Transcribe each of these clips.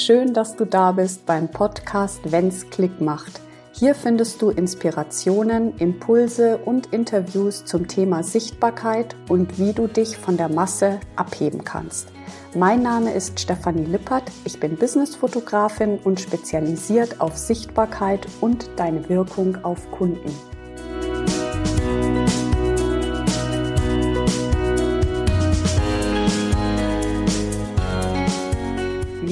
schön, dass du da bist beim Podcast Wenn's Klick macht. Hier findest du Inspirationen, Impulse und Interviews zum Thema Sichtbarkeit und wie du dich von der Masse abheben kannst. Mein Name ist Stefanie Lippert, ich bin Businessfotografin und spezialisiert auf Sichtbarkeit und deine Wirkung auf Kunden.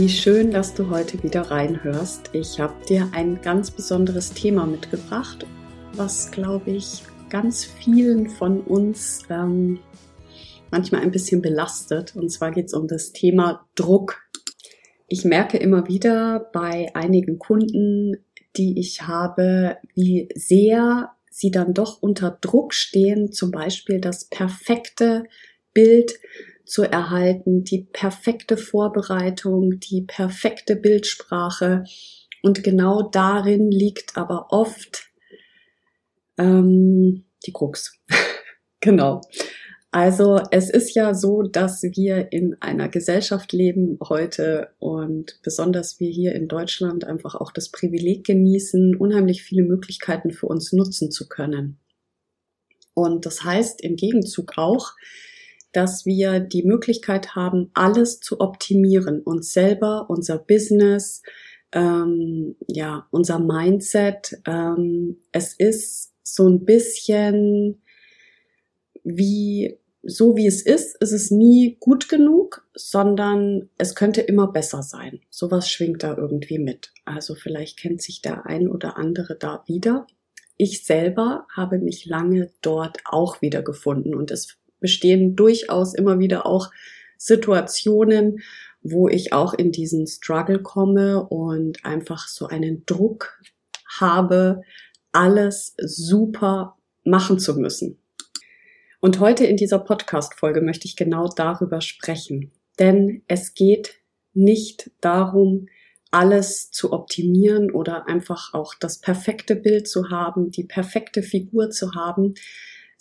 Wie schön, dass du heute wieder reinhörst. Ich habe dir ein ganz besonderes Thema mitgebracht, was, glaube ich, ganz vielen von uns ähm, manchmal ein bisschen belastet. Und zwar geht es um das Thema Druck. Ich merke immer wieder bei einigen Kunden, die ich habe, wie sehr sie dann doch unter Druck stehen, zum Beispiel das perfekte Bild zu erhalten, die perfekte Vorbereitung, die perfekte Bildsprache. Und genau darin liegt aber oft ähm, die Krux. genau. Also es ist ja so, dass wir in einer Gesellschaft leben heute und besonders wir hier in Deutschland einfach auch das Privileg genießen, unheimlich viele Möglichkeiten für uns nutzen zu können. Und das heißt im Gegenzug auch, dass wir die Möglichkeit haben, alles zu optimieren, uns selber, unser Business, ähm, ja, unser Mindset. Ähm, es ist so ein bisschen wie so wie es ist, ist es nie gut genug, sondern es könnte immer besser sein. Sowas schwingt da irgendwie mit. Also vielleicht kennt sich der ein oder andere da wieder. Ich selber habe mich lange dort auch wieder gefunden und es bestehen durchaus immer wieder auch Situationen, wo ich auch in diesen Struggle komme und einfach so einen Druck habe, alles super machen zu müssen. Und heute in dieser Podcast-Folge möchte ich genau darüber sprechen. Denn es geht nicht darum, alles zu optimieren oder einfach auch das perfekte Bild zu haben, die perfekte Figur zu haben,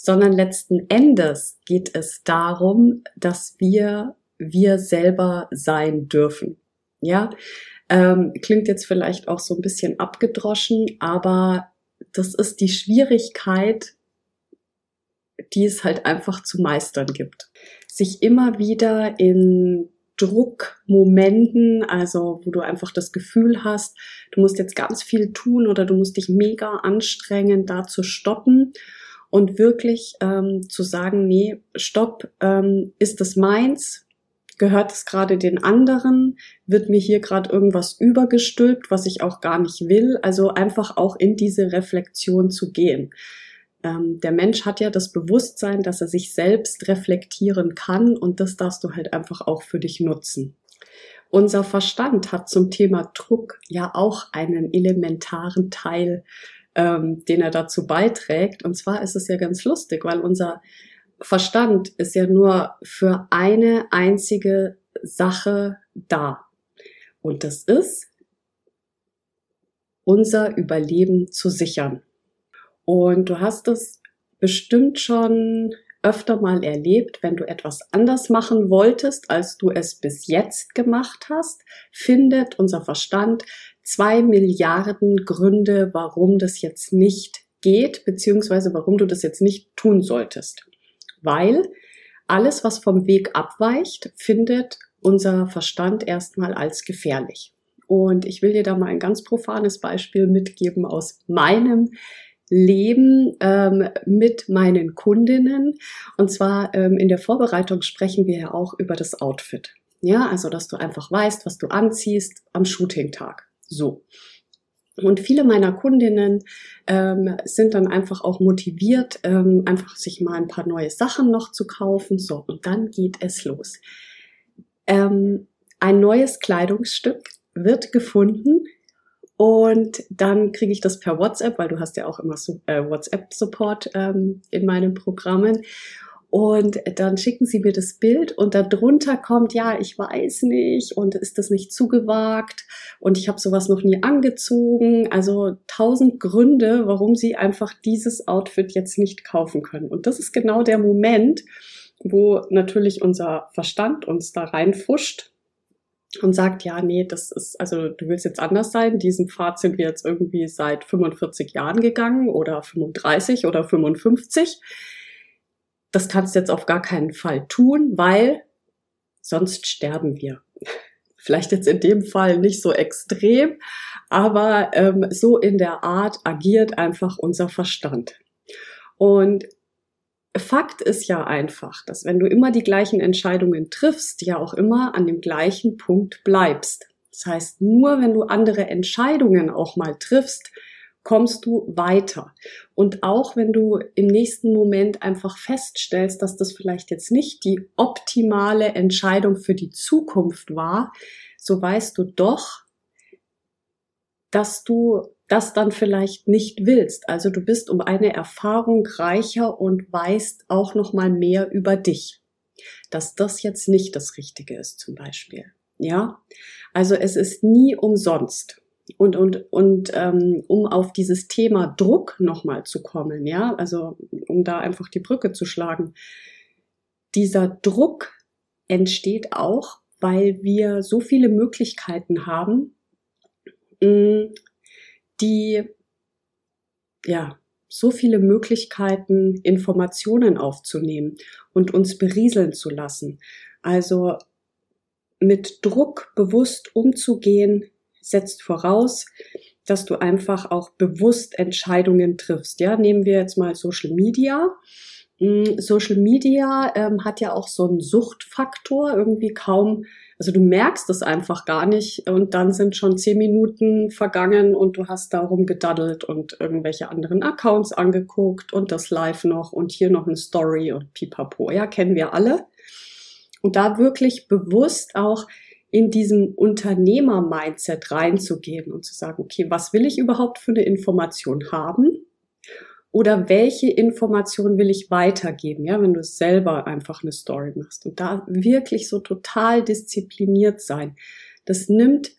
sondern letzten Endes geht es darum, dass wir wir selber sein dürfen. Ja, ähm, klingt jetzt vielleicht auch so ein bisschen abgedroschen, aber das ist die Schwierigkeit, die es halt einfach zu meistern gibt. Sich immer wieder in Druckmomenten, also wo du einfach das Gefühl hast, du musst jetzt ganz viel tun oder du musst dich mega anstrengen, da zu stoppen und wirklich ähm, zu sagen, nee, stopp, ähm, ist das meins? Gehört es gerade den anderen? Wird mir hier gerade irgendwas übergestülpt, was ich auch gar nicht will? Also einfach auch in diese Reflexion zu gehen. Ähm, der Mensch hat ja das Bewusstsein, dass er sich selbst reflektieren kann und das darfst du halt einfach auch für dich nutzen. Unser Verstand hat zum Thema Druck ja auch einen elementaren Teil ähm, den er dazu beiträgt. Und zwar ist es ja ganz lustig, weil unser Verstand ist ja nur für eine einzige Sache da. Und das ist, unser Überleben zu sichern. Und du hast es bestimmt schon öfter mal erlebt, wenn du etwas anders machen wolltest, als du es bis jetzt gemacht hast, findet unser Verstand zwei Milliarden Gründe, warum das jetzt nicht geht, beziehungsweise warum du das jetzt nicht tun solltest. Weil alles, was vom Weg abweicht, findet unser Verstand erstmal als gefährlich. Und ich will dir da mal ein ganz profanes Beispiel mitgeben aus meinem Leben ähm, mit meinen Kundinnen. Und zwar ähm, in der Vorbereitung sprechen wir ja auch über das Outfit. Ja, also dass du einfach weißt, was du anziehst am Shooting-Tag. So. Und viele meiner Kundinnen ähm, sind dann einfach auch motiviert, ähm, einfach sich mal ein paar neue Sachen noch zu kaufen. So, und dann geht es los. Ähm, ein neues Kleidungsstück wird gefunden und dann kriege ich das per WhatsApp, weil du hast ja auch immer so, äh, WhatsApp-Support ähm, in meinen Programmen. Und dann schicken sie mir das Bild und darunter kommt, ja, ich weiß nicht und ist das nicht zugewagt und ich habe sowas noch nie angezogen. Also tausend Gründe, warum sie einfach dieses Outfit jetzt nicht kaufen können. Und das ist genau der Moment, wo natürlich unser Verstand uns da reinfuscht und sagt, ja, nee, das ist, also du willst jetzt anders sein, diesen Pfad sind wir jetzt irgendwie seit 45 Jahren gegangen oder 35 oder 55. Das kannst du jetzt auf gar keinen Fall tun, weil sonst sterben wir. Vielleicht jetzt in dem Fall nicht so extrem, aber ähm, so in der Art agiert einfach unser Verstand. Und Fakt ist ja einfach, dass wenn du immer die gleichen Entscheidungen triffst, ja auch immer an dem gleichen Punkt bleibst. Das heißt, nur wenn du andere Entscheidungen auch mal triffst, kommst du weiter. Und auch wenn du im nächsten Moment einfach feststellst, dass das vielleicht jetzt nicht die optimale Entscheidung für die Zukunft war, so weißt du doch, dass du das dann vielleicht nicht willst. Also du bist um eine Erfahrung reicher und weißt auch noch mal mehr über dich. Dass das jetzt nicht das Richtige ist zum Beispiel. Ja, also es ist nie umsonst. Und, und, und ähm, um auf dieses Thema Druck nochmal zu kommen, ja, also um da einfach die Brücke zu schlagen. Dieser Druck entsteht auch, weil wir so viele Möglichkeiten haben, die ja so viele Möglichkeiten, Informationen aufzunehmen und uns berieseln zu lassen. Also mit Druck bewusst umzugehen, setzt voraus, dass du einfach auch bewusst Entscheidungen triffst. Ja, nehmen wir jetzt mal Social Media. Mm, Social Media ähm, hat ja auch so einen Suchtfaktor, irgendwie kaum also du merkst es einfach gar nicht und dann sind schon zehn Minuten vergangen und du hast darum gedaddelt und irgendwelche anderen Accounts angeguckt und das Live noch und hier noch eine Story und pipapo. Ja, kennen wir alle. Und da wirklich bewusst auch in diesem Unternehmer-Mindset reinzugehen und zu sagen, okay, was will ich überhaupt für eine Information haben? oder welche Information will ich weitergeben, ja, wenn du selber einfach eine Story machst und da wirklich so total diszipliniert sein. Das nimmt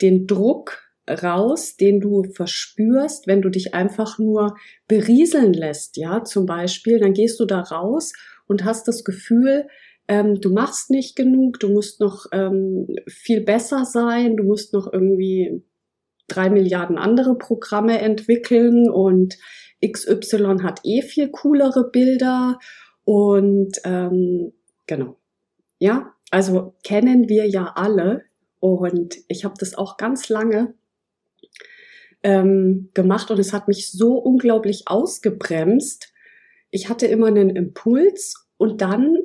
den Druck raus, den du verspürst, wenn du dich einfach nur berieseln lässt, ja, zum Beispiel, dann gehst du da raus und hast das Gefühl, ähm, du machst nicht genug, du musst noch ähm, viel besser sein, du musst noch irgendwie drei Milliarden andere Programme entwickeln und XY hat eh viel coolere Bilder und ähm, genau. Ja, also kennen wir ja alle und ich habe das auch ganz lange ähm, gemacht und es hat mich so unglaublich ausgebremst. Ich hatte immer einen Impuls und dann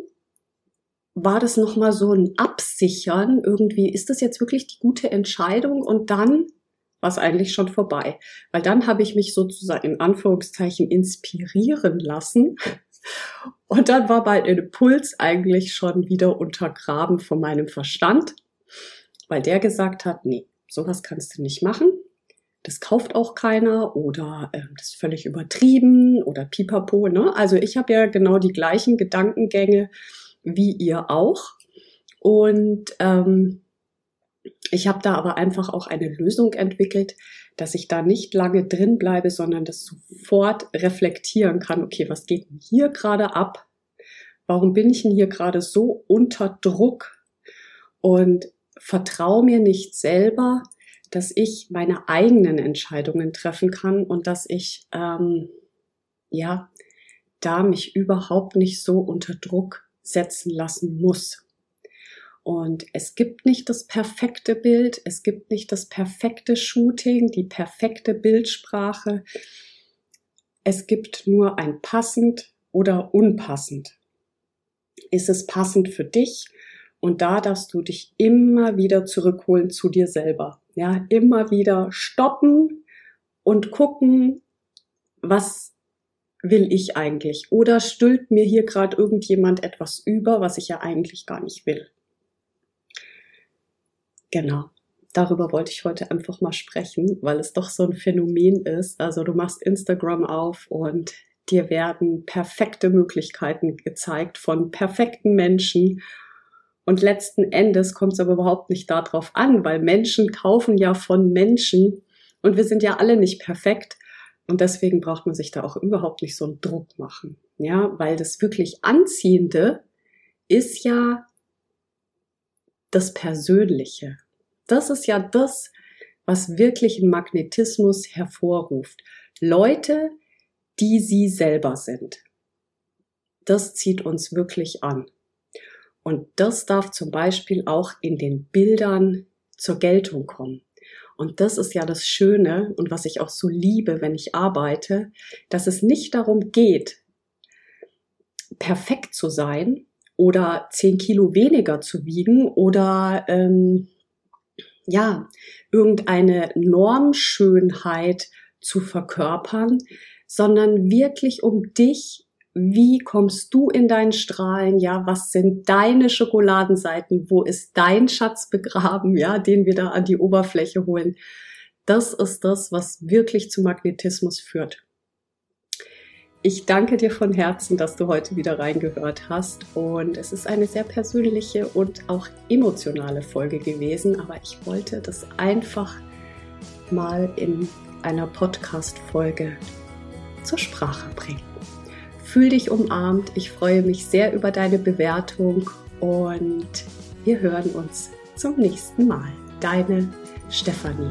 war das nochmal so ein Absichern. Irgendwie ist das jetzt wirklich die gute Entscheidung und dann war es eigentlich schon vorbei. Weil dann habe ich mich sozusagen in Anführungszeichen inspirieren lassen. Und dann war mein Impuls eigentlich schon wieder untergraben von meinem Verstand, weil der gesagt hat, nee, sowas kannst du nicht machen. Das kauft auch keiner oder äh, das ist völlig übertrieben oder pipapo. Ne? Also ich habe ja genau die gleichen Gedankengänge wie ihr auch. Und ähm, ich habe da aber einfach auch eine Lösung entwickelt, dass ich da nicht lange drin bleibe, sondern das sofort reflektieren kann. Okay, was geht denn hier gerade ab? Warum bin ich denn hier gerade so unter Druck? Und vertraue mir nicht selber, dass ich meine eigenen Entscheidungen treffen kann und dass ich ähm, ja da mich überhaupt nicht so unter Druck setzen lassen muss. Und es gibt nicht das perfekte Bild, es gibt nicht das perfekte Shooting, die perfekte Bildsprache. Es gibt nur ein passend oder unpassend. Ist es passend für dich? Und da darfst du dich immer wieder zurückholen zu dir selber. Ja, immer wieder stoppen und gucken, was will ich eigentlich? Oder stülpt mir hier gerade irgendjemand etwas über, was ich ja eigentlich gar nicht will? Genau. Darüber wollte ich heute einfach mal sprechen, weil es doch so ein Phänomen ist. Also du machst Instagram auf und dir werden perfekte Möglichkeiten gezeigt von perfekten Menschen. Und letzten Endes kommt es aber überhaupt nicht darauf an, weil Menschen kaufen ja von Menschen und wir sind ja alle nicht perfekt. Und deswegen braucht man sich da auch überhaupt nicht so einen Druck machen. Ja, weil das wirklich Anziehende ist ja das Persönliche. Das ist ja das, was wirklich einen Magnetismus hervorruft. Leute, die sie selber sind. Das zieht uns wirklich an. Und das darf zum Beispiel auch in den Bildern zur Geltung kommen. Und das ist ja das Schöne und was ich auch so liebe, wenn ich arbeite, dass es nicht darum geht, perfekt zu sein oder zehn Kilo weniger zu wiegen oder ähm, ja, irgendeine Normschönheit zu verkörpern, sondern wirklich um dich wie kommst du in deinen Strahlen? Ja, was sind deine Schokoladenseiten? Wo ist dein Schatz begraben? Ja, den wir da an die Oberfläche holen. Das ist das, was wirklich zu Magnetismus führt. Ich danke dir von Herzen, dass du heute wieder reingehört hast. Und es ist eine sehr persönliche und auch emotionale Folge gewesen. Aber ich wollte das einfach mal in einer Podcast-Folge zur Sprache bringen. Fühl dich umarmt. Ich freue mich sehr über deine Bewertung und wir hören uns zum nächsten Mal. Deine Stefanie.